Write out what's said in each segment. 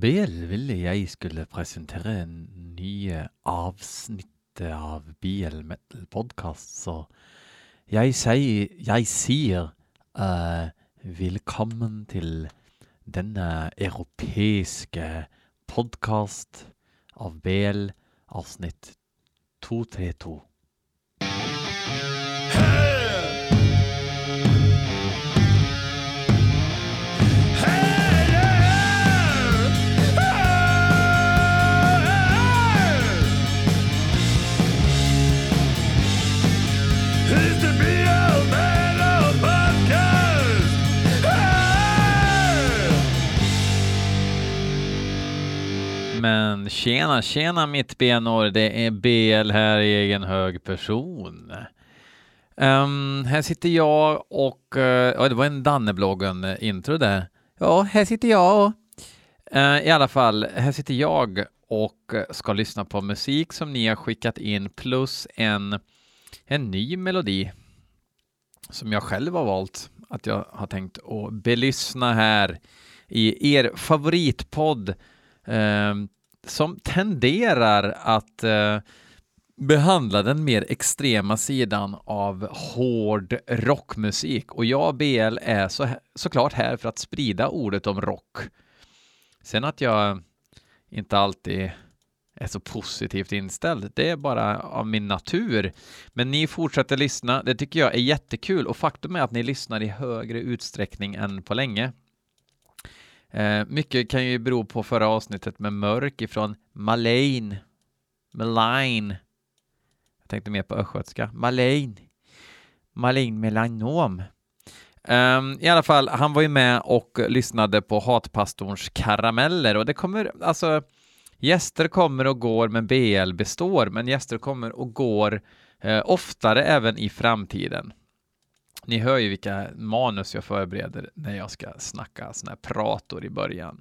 BL ville jeg skulle presentere nye avsnittet av BL Metal Podcast, så jeg sier, jeg sier uh, velkommen til denne europeiske podkast av BL, avsnitt 232. Tjena, tjena mittbenor, det är BL här i egen hög person. Um, här sitter jag och, Uh, ja det var en Dannebloggen-intro eh, där. Ja, här sitter jag och, Uh, i alla fall, här sitter jag och ska lyssna på musik som ni har skickat in plus en, en ny melodi som jag själv har valt att jag har tänkt att belyssna här i er favoritpodd eh, som tenderar att eh, behandla den mer extrema sidan av hård rockmusik. Och jag, BL, är så, såklart här för att sprida ordet om rock. Sen att jag inte alltid är så positivt inställd. Det är bara av min natur. Men ni fortsätter lyssna. Det tycker jag är jättekul och faktum är att ni lyssnar i högre utsträckning än på länge. Eh, mycket kan ju bero på förra avsnittet med Mörk ifrån Malain. Malain. Jag tänkte mer på östgötska. Malain. Malain melanom. Um, I alla fall, han var ju med och lyssnade på Hatpastorns karameller och det kommer, alltså Gäster kommer och går, men BL består, men gäster kommer och går eh, oftare även i framtiden. Ni hör ju vilka manus jag förbereder när jag ska snacka såna här prator i början.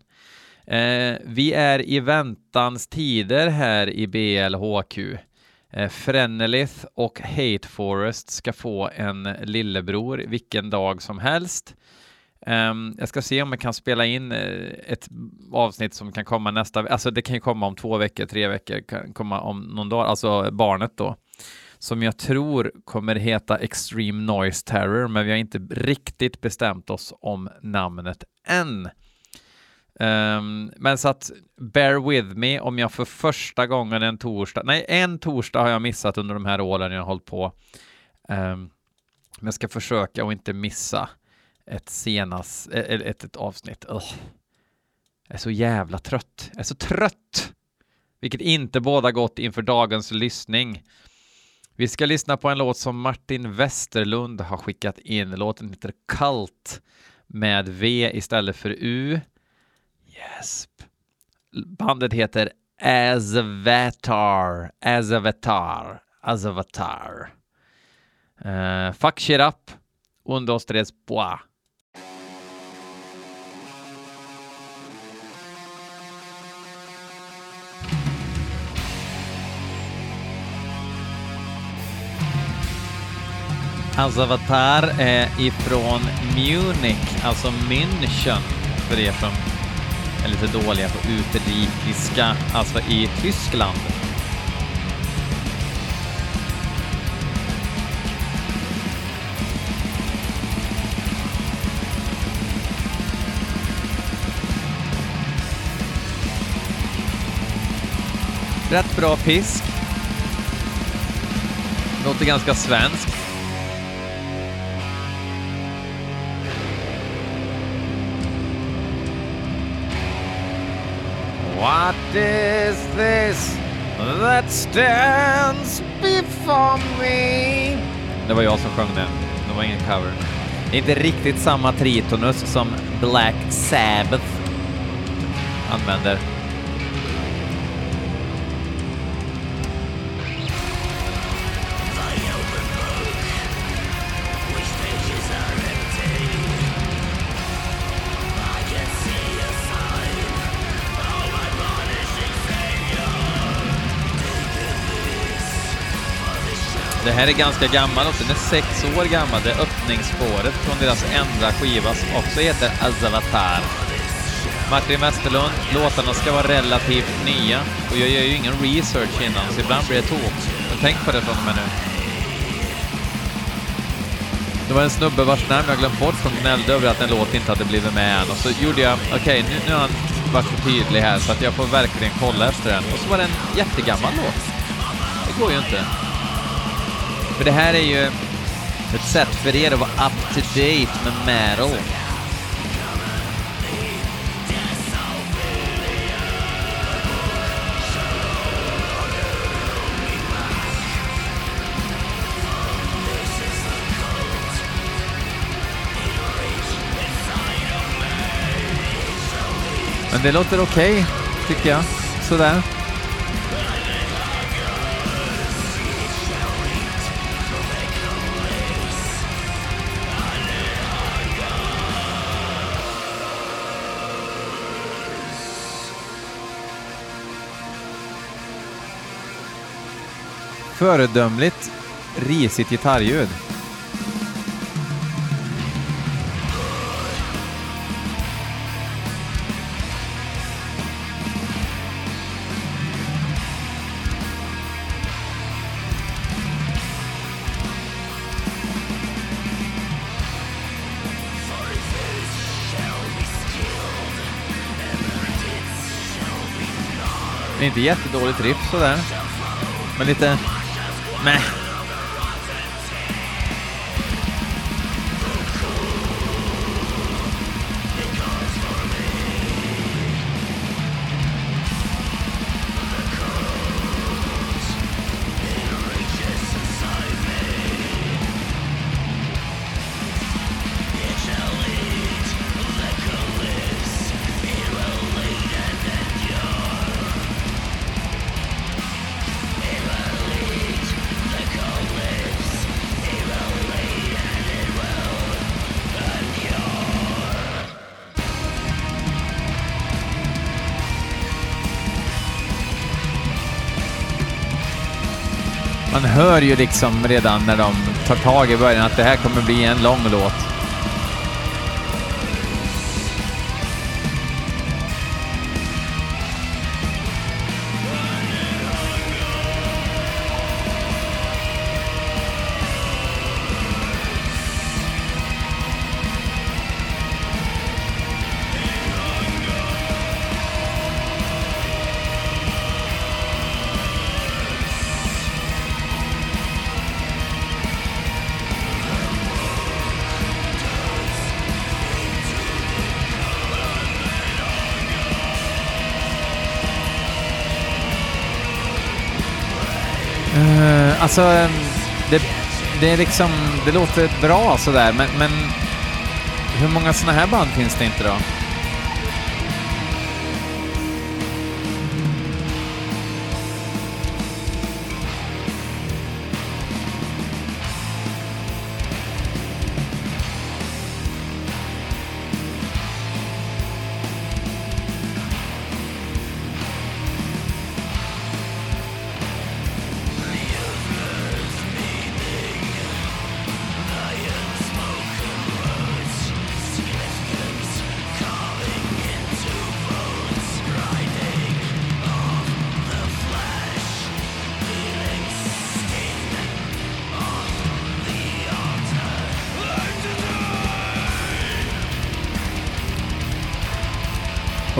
Eh, vi är i väntans tider här i BLHQ. Eh, Frenelith och Hate Forest ska få en lillebror vilken dag som helst. Eh, jag ska se om jag kan spela in eh, ett avsnitt som kan komma nästa Alltså det kan ju komma om två veckor, tre veckor, kan komma om någon dag, alltså barnet då. Som jag tror kommer heta Extreme Noise Terror, men vi har inte riktigt bestämt oss om namnet än. Um, men så att bear with me om jag för första gången en torsdag, nej en torsdag har jag missat under de här åren jag har hållit på. Um, men jag ska försöka att inte missa ett senast, ett, e, ett, ett avsnitt. Ugh. Jag är så jävla trött. Jag är så trött! Vilket inte båda gott inför dagens lyssning. Vi ska lyssna på en låt som Martin Westerlund har skickat in. Låten heter Cult med V istället för U. Yes. Bandet heter Asavatar. Asavatar. Asavatar. Uh, eh, fuck shit up. Un, dos, tres, bois. Azavatar är ifrån Munich, alltså München, för er som är lite dåliga på utrikiska, alltså i Tyskland. Rätt bra pisk. Låter ganska svenskt. What is this that stands before me? Det var jag som sjöng den. Det var ingen cover. Det är inte riktigt samma tritonus som Black Sabbath använder. Här är ganska gammal också, den är sex år gammal. Det är öppningsspåret från deras enda skiva som också heter Azavatar. Martin Westerlund, låtarna ska vara relativt nya och jag gör ju ingen research innan så ibland blir det tomt. Men tänk på det från och med nu. Det var en snubbe vars namn jag glömt bort som gnällde över att en låt inte hade blivit med än och så gjorde jag, okej nu, nu har han varit för tydlig här så att jag får verkligen kolla efter den. Och så var det en jättegammal låt. Det går ju inte. För det här är ju ett sätt för er att vara up to date med metal. Men det låter okej, tycker jag. Sådär. Föredömligt risigt gitarrljud. Det är inte jättedåligt riff sådär. Men lite... Meh. Man hör ju liksom redan när de tar tag i början att det här kommer bli en lång låt. Alltså, det, det är liksom, det låter bra sådär, men, men hur många sådana här band finns det inte då?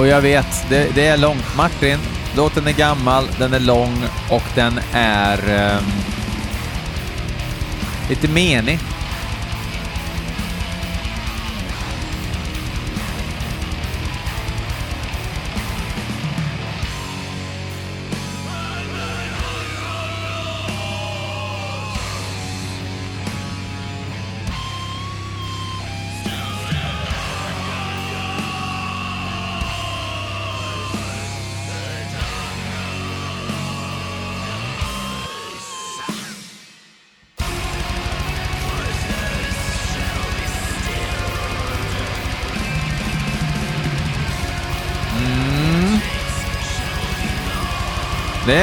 Och jag vet, det, det är långt. Martin, låten är gammal, den är lång och den är um, lite menig.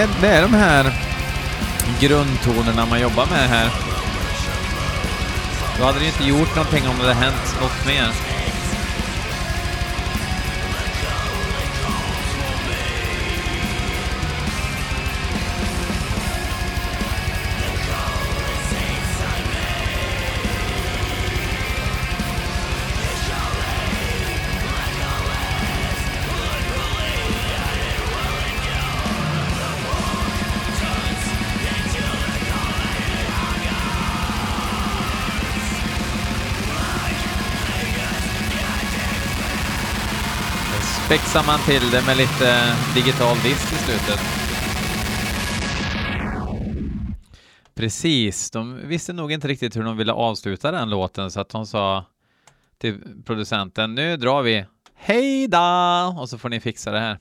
Är, det är de här grundtonerna man jobbar med här. Då hade det ju inte gjort någonting om det hade hänt något mer. Spexar man till det med lite digital disk i slutet. Precis, de visste nog inte riktigt hur de ville avsluta den låten så att de sa till producenten, nu drar vi, hej då! Och så får ni fixa det här.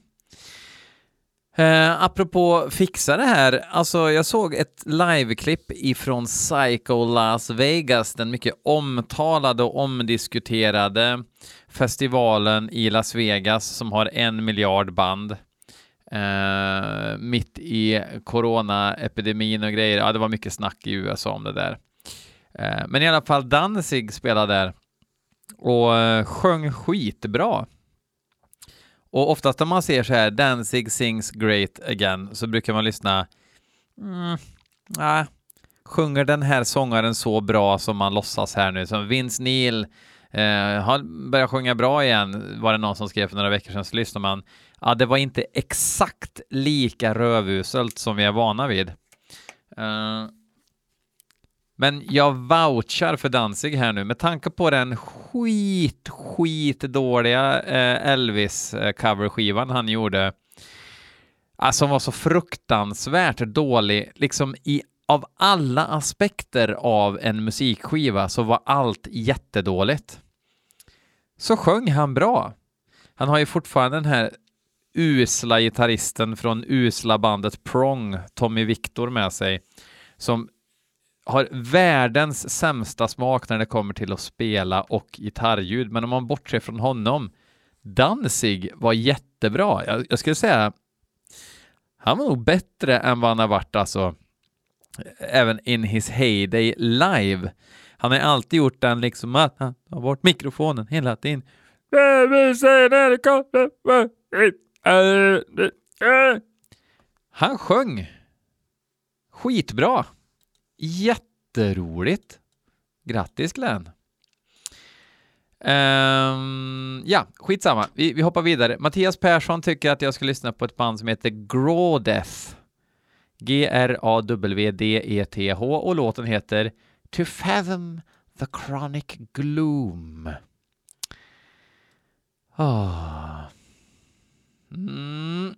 Eh, apropå fixa det här, alltså jag såg ett liveklipp ifrån Psycho Las Vegas, den mycket omtalade och omdiskuterade festivalen i Las Vegas som har en miljard band. Eh, mitt i coronaepidemin och grejer. Ja, det var mycket snack i USA om det där. Eh, men i alla fall Danzig spelade där och eh, sjöng skitbra. Och oftast när man ser så här Danzig sings great again så brukar man lyssna. Mm, nej, sjunger den här sångaren så bra som man låtsas här nu? Som Vince Neil eh, han börjar sjunga bra igen, var det någon som skrev för några veckor sedan, så lyssnar man. Ja, det var inte exakt lika rövuselt som vi är vana vid. Eh, men jag vouchar för Danzig här nu med tanke på den skit, skit dåliga eh, Elvis-coverskivan han gjorde. Alltså, som var så fruktansvärt dålig, liksom i av alla aspekter av en musikskiva så var allt jättedåligt. Så sjöng han bra. Han har ju fortfarande den här usla gitarristen från usla bandet Prong, Tommy Victor, med sig, som har världens sämsta smak när det kommer till att spela och gitarrljud, men om man bortser från honom, Danzig var jättebra. Jag, jag skulle säga han var nog bättre än vad han har varit alltså även in his heyday live. Han har alltid gjort den liksom att han tar bort mikrofonen hela tiden. Han sjöng skitbra. Jätteroligt. Grattis Glenn. Um, ja, skitsamma. Vi, vi hoppar vidare. Mattias Persson tycker att jag ska lyssna på ett band som heter Grawdeath. G-R-A-W-D-E-T-H och låten heter To Fathom the Chronic Gloom. Oh. Mm.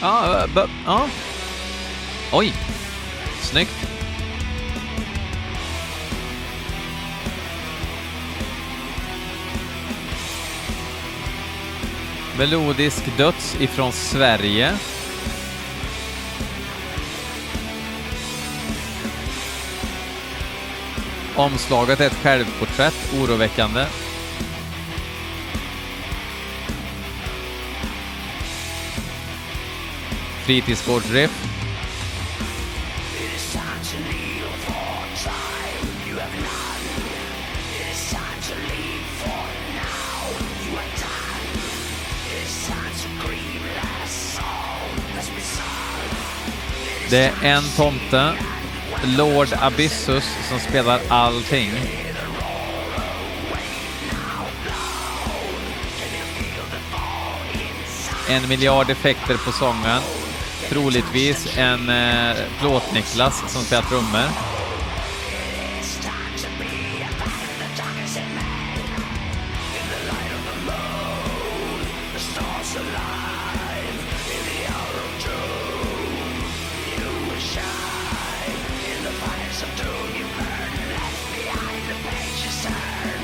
Ja, ah, eh, ja. Oj, snyggt. Melodisk döds ifrån Sverige. Omslaget är ett självporträtt, oroväckande. Fritidsgårdsriff. Det är en tomte, Lord Abyssus, som spelar allting. En miljard effekter på sången. Troligtvis en eh, Plåt-Niklas som spelar trummor.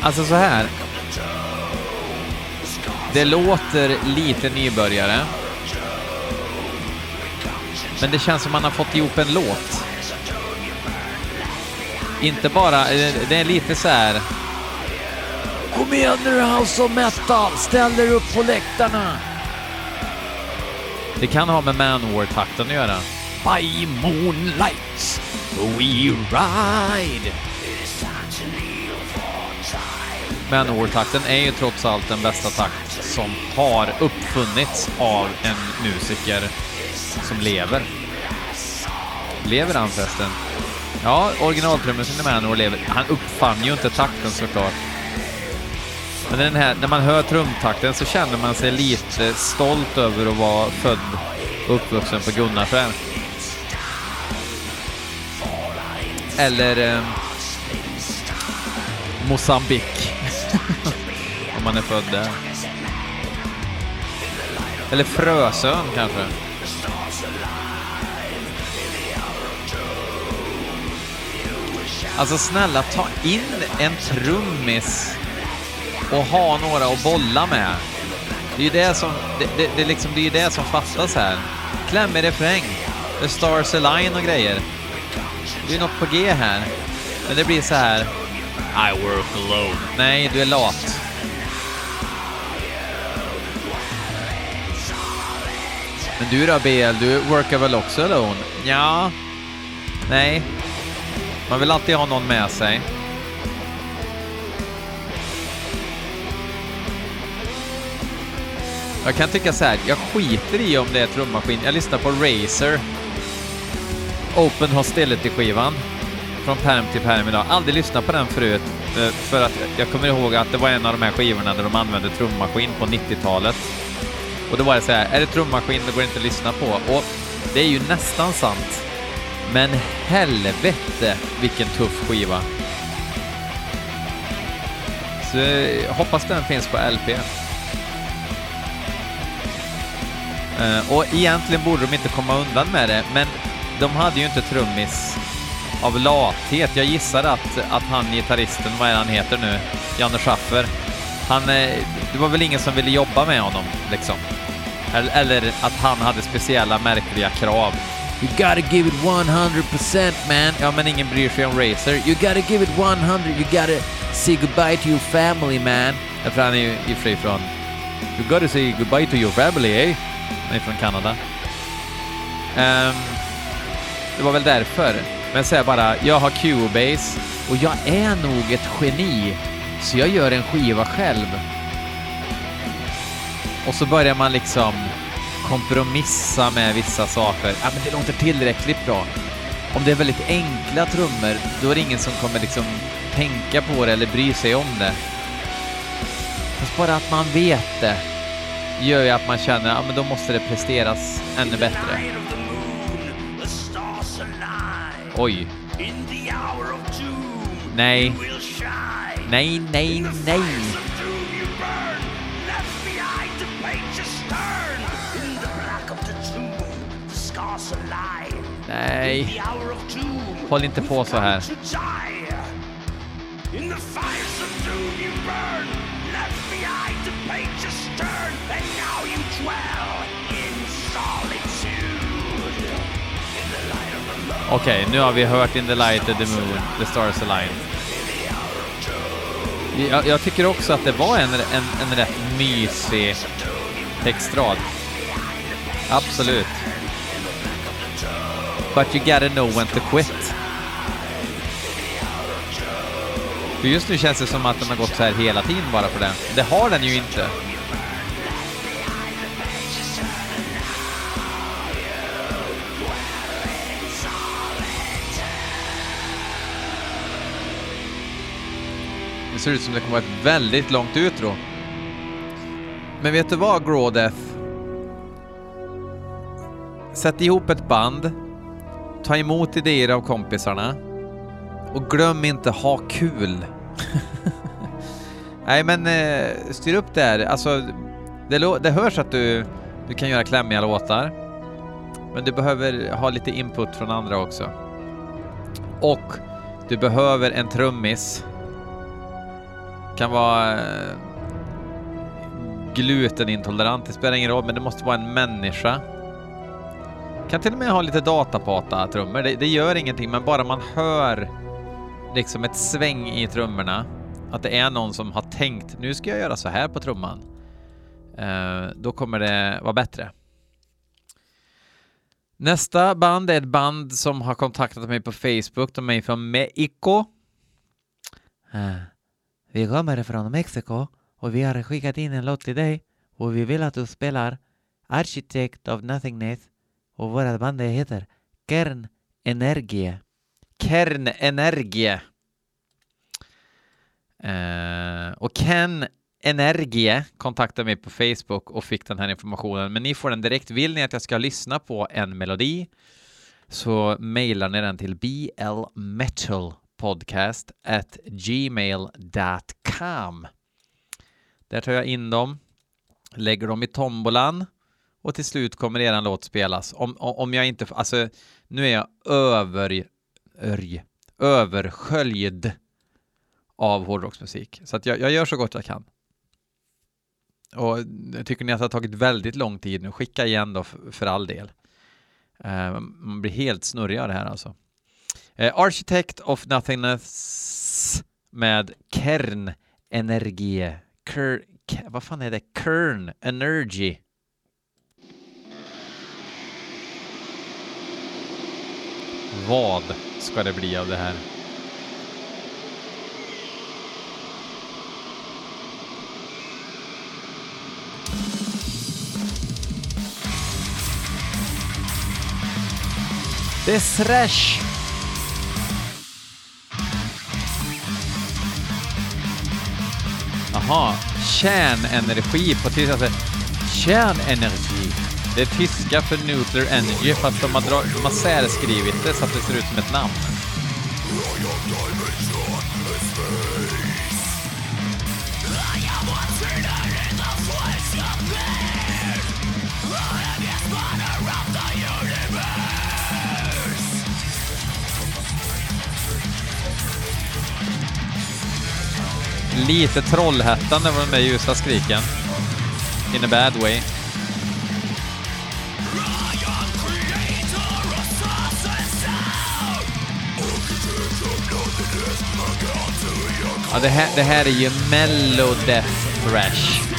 Alltså så här. Det låter lite nybörjare. Men det känns som man har fått ihop en låt. Inte bara, det är lite så här. Kom igen nu House of Metal, ställ er upp på läktarna. Det kan ha med Manowar-takten att göra. By moonlight we ride. Men takten är ju trots allt den bästa takt som har uppfunnits av en musiker som lever. Lever han förresten? Ja, originaltrummisen i Manowar lever. Han uppfann ju inte takten såklart. Men den här, när man hör trumtakten så känner man sig lite stolt över att vara född och uppvuxen på Gunnarskär. eller eh, Mosambik. Om man är född där. Eller Frösön kanske. Alltså snälla, ta in en trummis och ha några att bolla med. Det är ju det som, det, det, det, liksom, det, är ju det som fattas här. Klämmig refräng, The Stars Align och grejer. Det är något på G här. Men det blir så här. I work alone. Nej, du är lat. Men du då BL, du workar väl också alone? Ja. Nej. Man vill alltid ha någon med sig. Jag kan tycka så här, jag skiter i om det är trummaskin. Jag lyssnar på Razer. Open Hostility-skivan. Från perm till perm idag. Aldrig lyssnat på den förut. Eh, för att jag kommer ihåg att det var en av de här skivorna där de använde trummaskin på 90-talet. Och då var det så här, är det trummaskin det går inte att lyssna på. Och det är ju nästan sant. Men helvete vilken tuff skiva. Så jag hoppas den finns på LP. Eh, och egentligen borde de inte komma undan med det, men de hade ju inte trummis av lathet. Jag gissar att, att han gitarristen, vad är han heter nu, Janne Schaffer, han, eh, det var väl ingen som ville jobba med honom liksom. Eller, eller att han hade speciella märkliga krav. You gotta give it 100% man. Ja, men ingen bryr sig om Razer. You gotta give it 100, you gotta say goodbye to your family man. Därför han är ju i och för sig från... You gotta say goodbye to your family, eh? Han är från Kanada. Ehm, det var väl därför. Men säg bara, jag har Cubase och jag är nog ett geni, så jag gör en skiva själv. Och så börjar man liksom kompromissa med vissa saker. Ja, men det låter tillräckligt bra. Om det är väldigt enkla trummor, då är det ingen som kommer liksom tänka på det eller bry sig om det. Fast bara att man vet det gör ju att man känner att ja, men då måste det presteras ännu bättre. Oj. Nej. Nej, nej, nej. Nej. Håll inte på så här. In the black of the tomb, the scarce alive. In the fires of doom you burn, left behind to paint your stern, and now you dwell in solitude. Okej, okay, Okej, nu har vi hört In the light of the moon, the stars align. Jag, jag tycker också att det var en, en, en rätt mysig textrad. Absolut. But you gotta know when to quit. För just nu känns det som att den har gått så här hela tiden bara för det. Det har den ju inte. Ser ut som det kommer vara ett väldigt långt utro. Men vet du vad, Grawdeath? Sätt ihop ett band, ta emot idéer av kompisarna och glöm inte ha kul. Nej men eh, styr upp det här. Alltså, det, det hörs att du, du kan göra klämmiga låtar. Men du behöver ha lite input från andra också. Och du behöver en trummis. Kan vara eh, glutenintolerant, det spelar ingen roll, men det måste vara en människa. Kan till och med ha lite datapata-trummor, det, det gör ingenting, men bara man hör liksom ett sväng i trummorna, att det är någon som har tänkt nu ska jag göra så här på trumman, eh, då kommer det vara bättre. Nästa band är ett band som har kontaktat mig på Facebook. De är från Mexico. Eh, vi kommer från Mexiko och vi har skickat in en låt till dig och vi vill att du spelar Architect of Nothingness och vårt band heter Kern Energie. Kern Energie. Uh, och Ken Energie kontaktade mig på Facebook och fick den här informationen, men ni får den direkt. Vill ni att jag ska lyssna på en melodi så mejlar ni den till podcast at gmail.com. Där tar jag in dem, lägger dem i tombolan och till slut kommer eran låt spelas. Om, om jag inte, alltså nu är jag över, örj, översköljd av hårdrocksmusik. Så att jag, jag gör så gott jag kan. Och tycker ni att det har tagit väldigt lång tid nu, skicka igen då för, för all del. Uh, man blir helt snurrig av det här alltså. Eh, Architect of Nothingness med Kern Energi. Ker, vad fan är det? Kern Energy. Vad ska det bli av det här? Det är thrash. Ha kärnenergi på tyska. Alltså, kärnenergi. Det är tyska för nuclear energy fast de har, de har särskrivit det så att det ser ut som ett namn. Lite Trollhättan över de där ljusa skriken. In a bad way. Ja, det här, det här är ju mellow death thrash.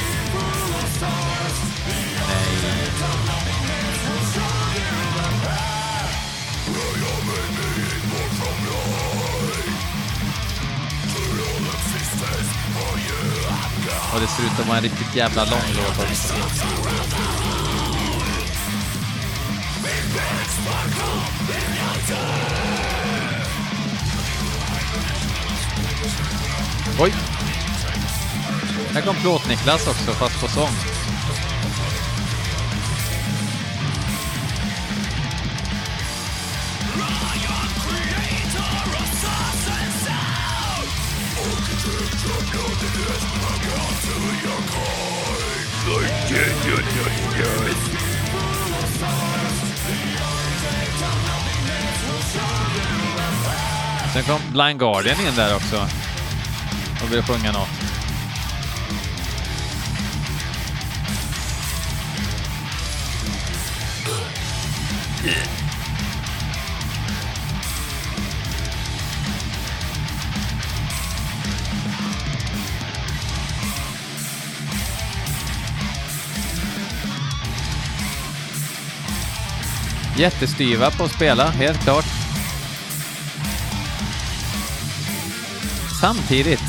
Och det ser ut att vara en riktigt jävla lång låt också. Oj! Här kom Plåt-Niklas också, fast på sång. Sen kom Blind Guardian in där också och ville sjunga något. Jättestyva på att spela, helt klart. Samtidigt.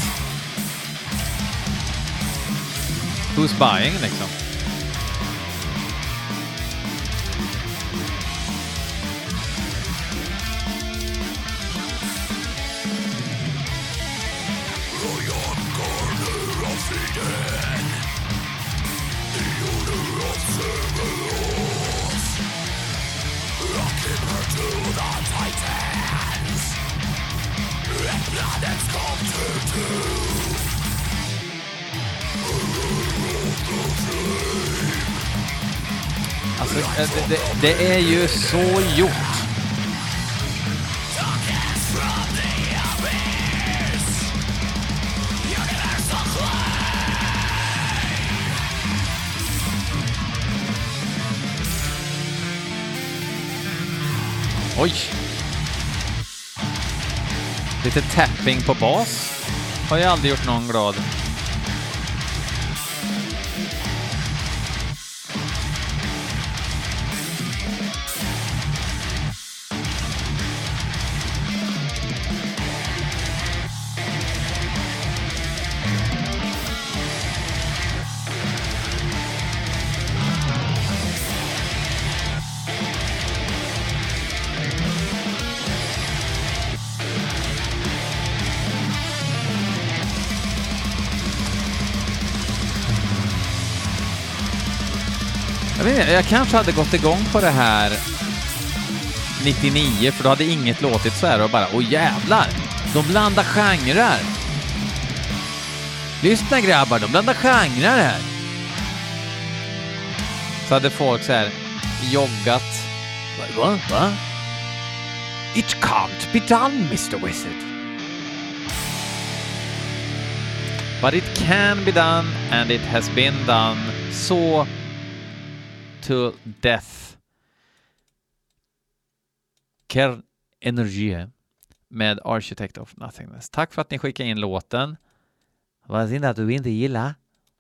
Who's buying liksom? Alltså, eh, det, det, det är ju så gjort. Oj! Lite tapping på bas har jag aldrig gjort någon glad. Jag, vet inte, jag kanske hade gått igång på det här 99, för då hade inget låtit så här och bara åh jävlar, de blandar genrer. Lyssna grabbar, de blandar genrer här. Så hade folk så här joggat. Va? Va? Va? It can't be done, Mr Wizard. But it can be done and it has been done. Så to death. Ker Energie med Architect of Nothingness. Tack för att ni skickade in låten. Vad synd att du inte gillar.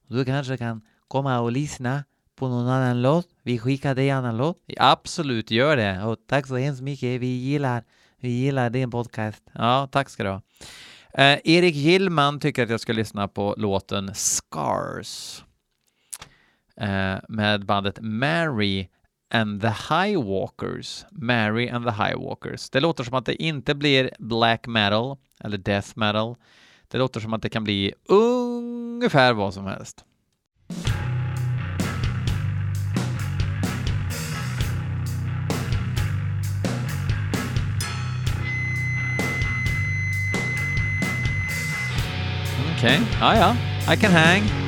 Du kanske kan komma och lyssna på någon annan låt. Vi skickar dig en annan låt. Absolut, gör det. Och tack så hemskt mycket. Vi gillar, vi gillar din podcast. Ja, tack ska du ha. Eh, Erik Gillman tycker att jag ska lyssna på låten Scars Eh, med bandet Mary and the Highwalkers. Mary and the Highwalkers. Det låter som att det inte blir black metal eller death metal. Det låter som att det kan bli ungefär vad som helst. Okej, okay. ja ja, I can hang.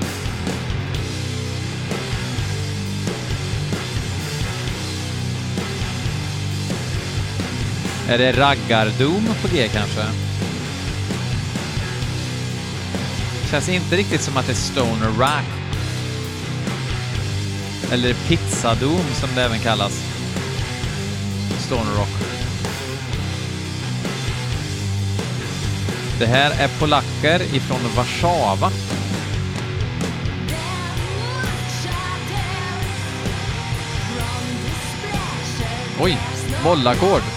Är det raggar-doom på G kanske? Känns inte riktigt som att det är stoner rack. Eller pizza-doom som det även kallas. Stoner rock. Det här är polacker ifrån Warszawa. Oj, bollackord.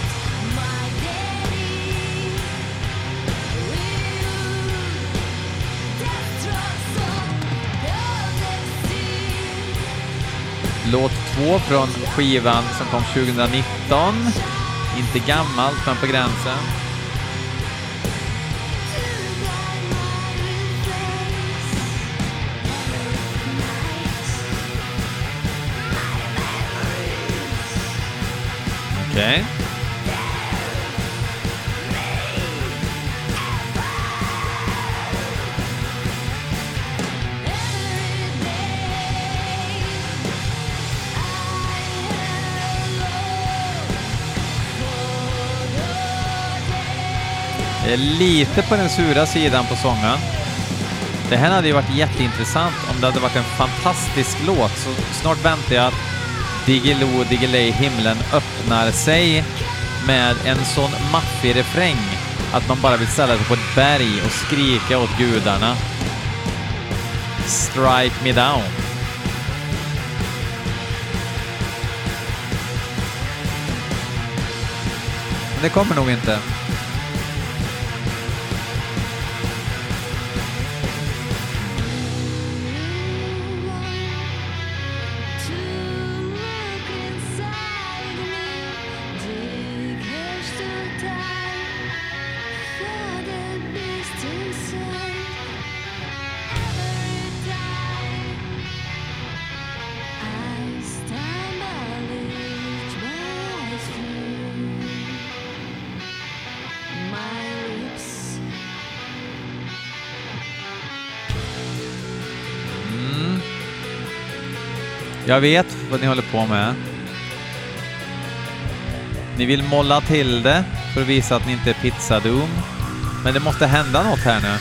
Låt två från skivan som kom 2019. Inte gammalt, men på gränsen. Okej. Okay. Det är lite på den sura sidan på sången. Det här hade ju varit jätteintressant om det hade varit en fantastisk låt, så snart väntar jag att Diggiloo Diggiley himlen öppnar sig med en sån maffig refräng att man bara vill ställa sig på ett berg och skrika åt gudarna. Strike me down. Men det kommer nog inte. Jag vet vad ni håller på med. Ni vill molla till det för att visa att ni inte är pizzadom. Men det måste hända något här nu.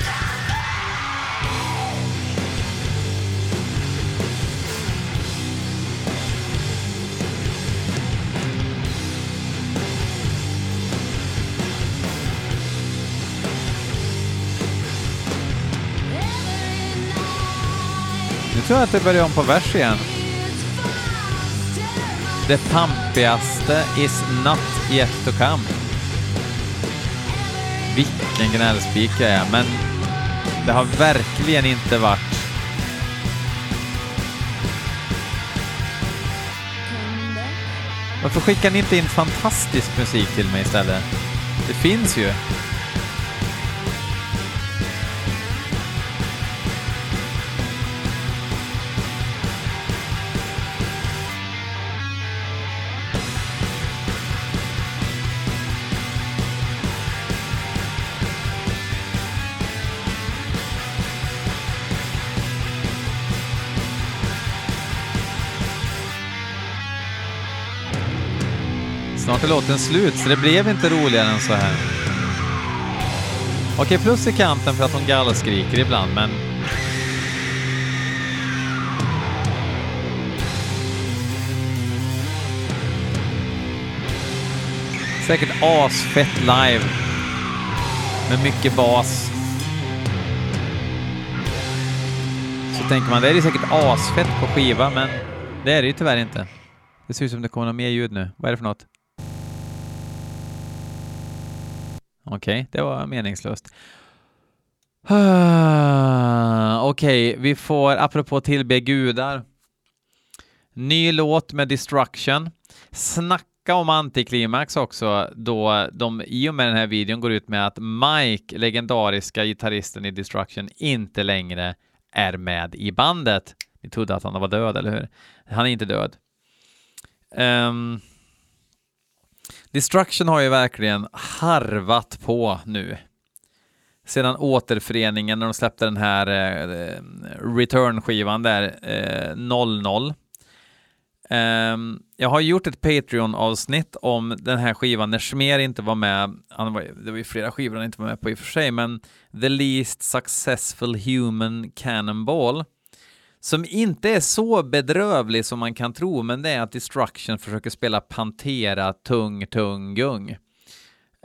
Nu tror jag att det börjar om på vers igen. Det pampigaste is not yet to come. Vilken gnällspik jag är, men det har verkligen inte varit Varför skickar ni inte in fantastisk musik till mig istället? Det finns ju. Snart är låten slut, så det blev inte roligare än så här. Okej, plus i kanten för att hon gallskriker ibland, men... Säkert asfett live. Med mycket bas. Så tänker man, det är säkert asfett på skiva, men det är det ju tyvärr inte. Det ser ut som det kommer något mer ljud nu. Vad är det för något? Okej, det var meningslöst. Okej, vi får, apropå tillbe gudar, ny låt med Destruction. Snacka om antiklimax också, då de i och med den här videon går ut med att Mike, legendariska gitarristen i Destruction, inte längre är med i bandet. Vi trodde att han var död, eller hur? Han är inte död. Um, Destruction har ju verkligen harvat på nu. Sedan återföreningen när de släppte den här eh, return-skivan där, eh, 00. Um, ehm, jag har gjort ett Patreon-avsnitt om den här skivan när Schmer inte var med. Han var, det var ju flera skivor han inte var med på i och för sig, men The Least Successful Human Cannonball som inte är så bedrövlig som man kan tro, men det är att Destruction försöker spela Pantera tung, tung, gung.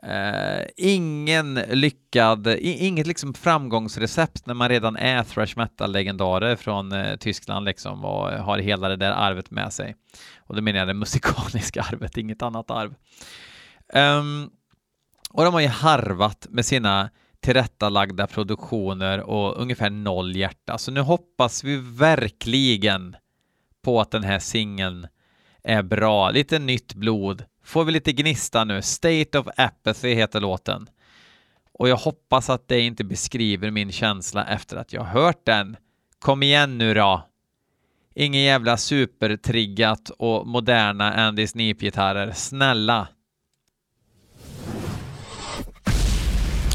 Uh, ingen lyckad, inget liksom framgångsrecept när man redan är thrash metal-legendarer från uh, Tyskland liksom och har hela det där arvet med sig. Och då menar jag det musikaliska arvet, inget annat arv. Um, och de har ju harvat med sina tillrättalagda produktioner och ungefär noll hjärta. Så nu hoppas vi verkligen på att den här singeln är bra. Lite nytt blod. Får vi lite gnista nu. State of Apathy heter låten. Och jag hoppas att det inte beskriver min känsla efter att jag hört den. Kom igen nu då! inget jävla supertriggat och moderna Andy Sneap-gitarrer. Snälla!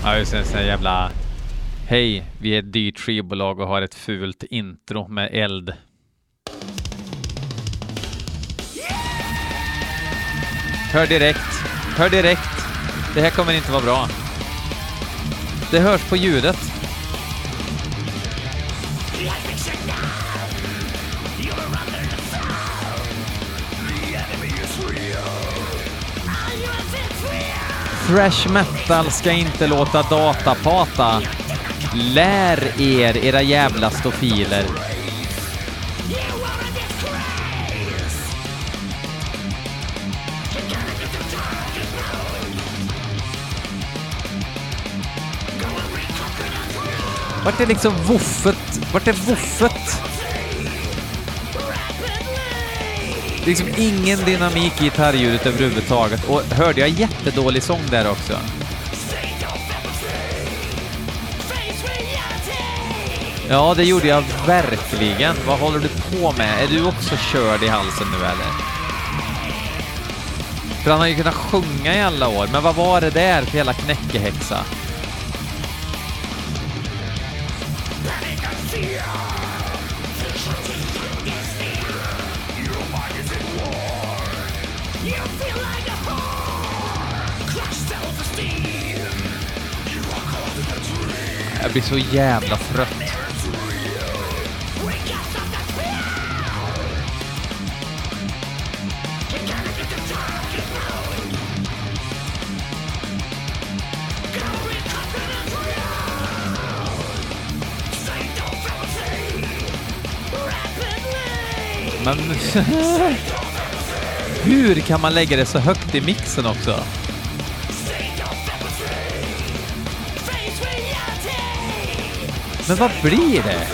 Ja, just det. Sån jävla... Hej, vi är ett dyrt skivbolag och har ett fult intro med eld. Hör direkt. Hör direkt. Det här kommer inte vara bra. Det hörs på ljudet. Thrash metal ska inte låta datapata. Lär er, era jävla stofiler. Vart är liksom woffet? Vart är woffet? Liksom ingen dynamik i gitarrljudet överhuvudtaget. Och hörde jag jättedålig sång där också? Ja, det gjorde jag verkligen. Vad håller du på med? Är du också körd i halsen nu eller? För han har ju kunnat sjunga i alla år, men vad var det där för jävla knäckehäxa? Jag blir så jävla trött. Men... Hur kan man lägga det så högt i mixen också? Men vad blir det?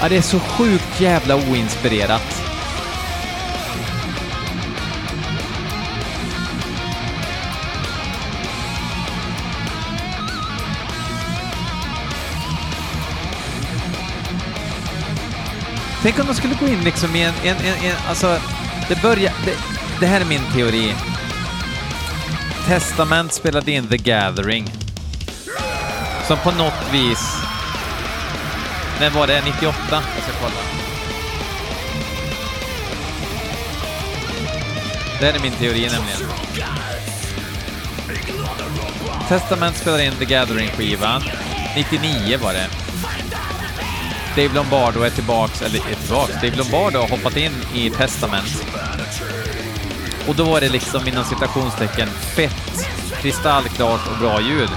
Ja, det är så sjukt jävla oinspirerat. Tänk om de skulle gå in liksom i en, en, en, en alltså Det börjar... Det, det här är min teori. Testament spelade in The Gathering. Som på något vis... När var det? 98? Jag ska kolla. Det här är min teori nämligen. Testament spelade in The Gathering-skivan. 99 var det. Dave Lombardo är tillbaks, eller är tillbaks, Dave Lombardo har hoppat in i Testament. Och då var det liksom inom citationstecken fett, kristallklart och bra ljud.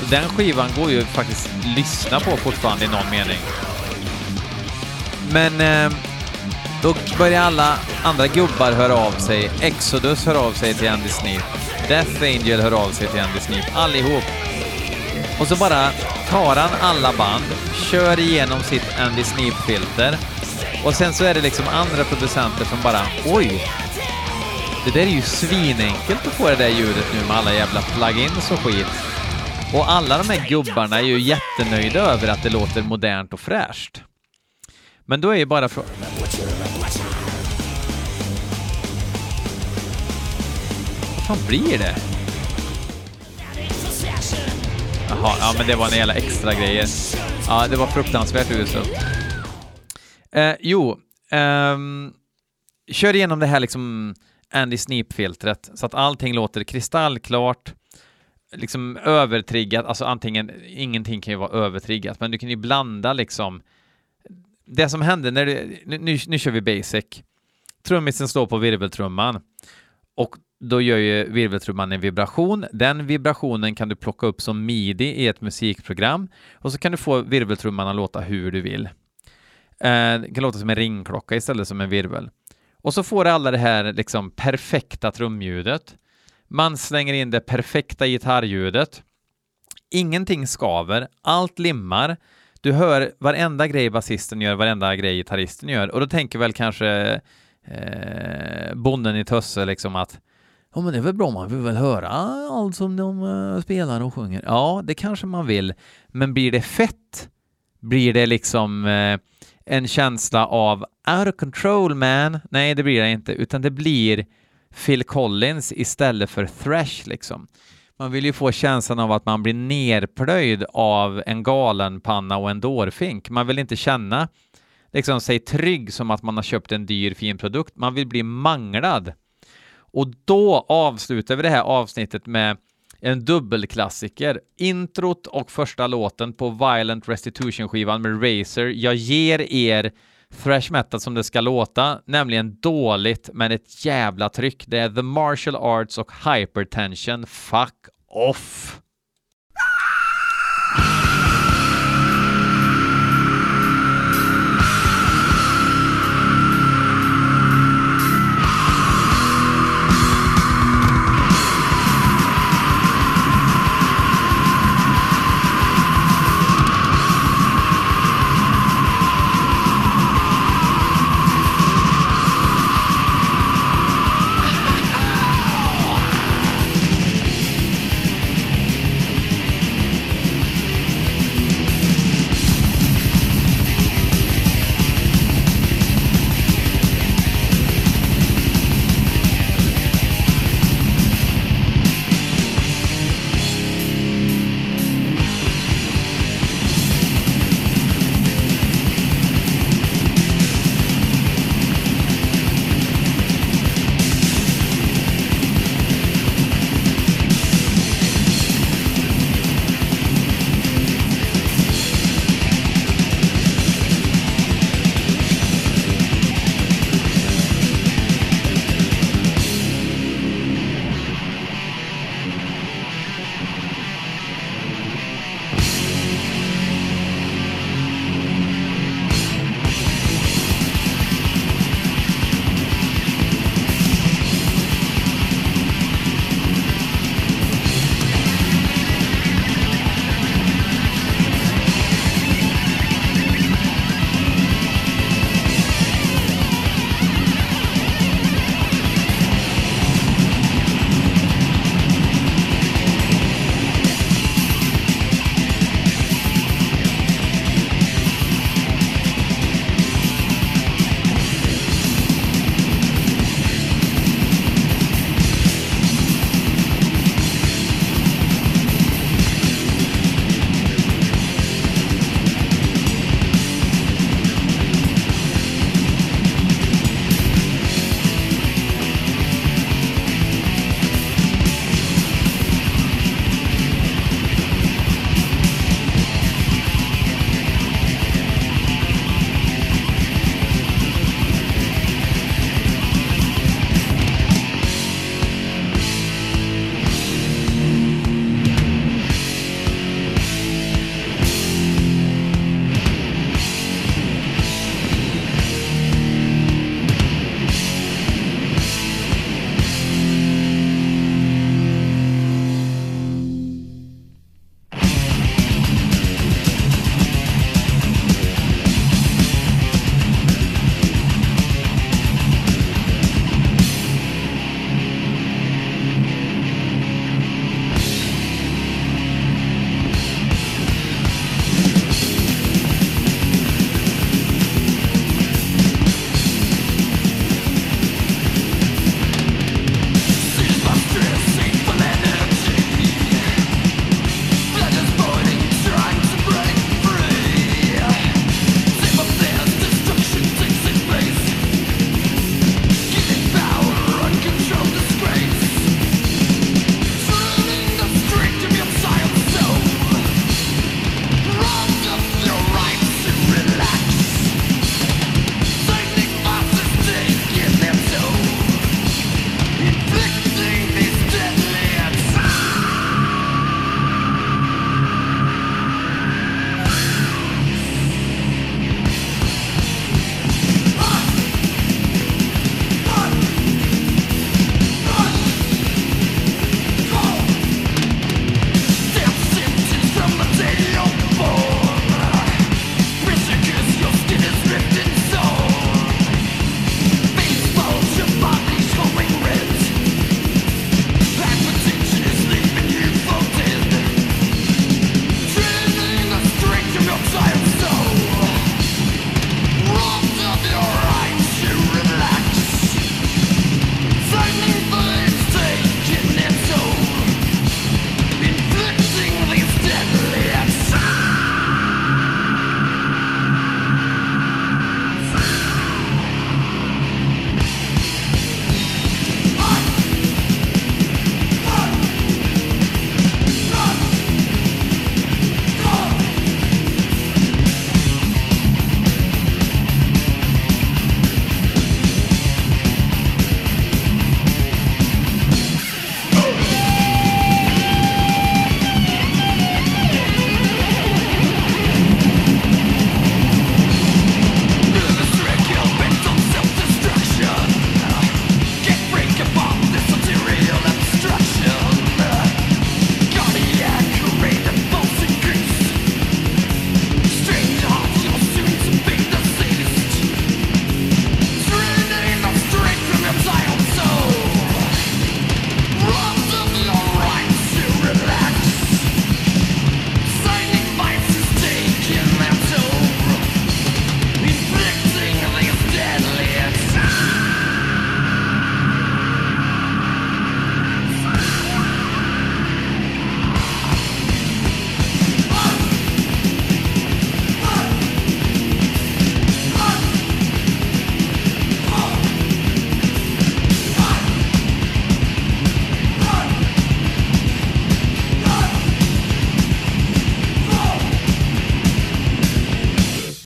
Så den skivan går ju faktiskt att lyssna på fortfarande i någon mening. Men eh, då börjar alla andra gubbar höra av sig. Exodus hör av sig till Andy Sneap. Death Angel hör av sig till Andy Sneap. Allihop. Och så bara tar han alla band, kör igenom sitt Andy Sneap-filter och sen så är det liksom andra producenter som bara oj, det där är ju svinenkelt att få det där ljudet nu med alla jävla plugins och skit. Och alla de här gubbarna är ju jättenöjda över att det låter modernt och fräscht. Men då är ju bara frågan... Vad fan blir det? Jaha, ja men det var en jävla extra grejer. Ja, det var fruktansvärt uselt. Eh, jo, ehm, kör igenom det här liksom Andy Sneap-filtret så att allting låter kristallklart, liksom övertriggat, alltså antingen, ingenting kan ju vara övertriggat, men du kan ju blanda liksom det som händer när du, nu, nu kör vi basic. Trummisen står på virveltrumman och då gör ju virveltrumman en vibration. Den vibrationen kan du plocka upp som midi i ett musikprogram och så kan du få virveltrumman att låta hur du vill. Eh, det kan låta som en ringklocka istället som en virvel. Och så får du alla det här liksom perfekta trumljudet. Man slänger in det perfekta gitarrljudet. Ingenting skaver, allt limmar. Du hör varenda grej basisten gör, varenda grej gitarristen gör och då tänker väl kanske eh, bonden i Tösse liksom att Ja, men det är väl bra, man vill väl höra allt som de eh, spelar och sjunger. Ja, det kanske man vill, men blir det fett? Blir det liksom eh, en känsla av out of control man? Nej, det blir det inte, utan det blir Phil Collins istället för thrash liksom. Man vill ju få känslan av att man blir nerplöjd av en galenpanna och en dårfink. Man vill inte känna liksom sig trygg som att man har köpt en dyr fin produkt. Man vill bli manglad. Och då avslutar vi det här avsnittet med en dubbelklassiker. Introt och första låten på Violent Restitution-skivan med Razer. Jag ger er thrash metal som det ska låta, nämligen dåligt men ett jävla tryck. Det är The Martial Arts och Hypertension. Fuck off!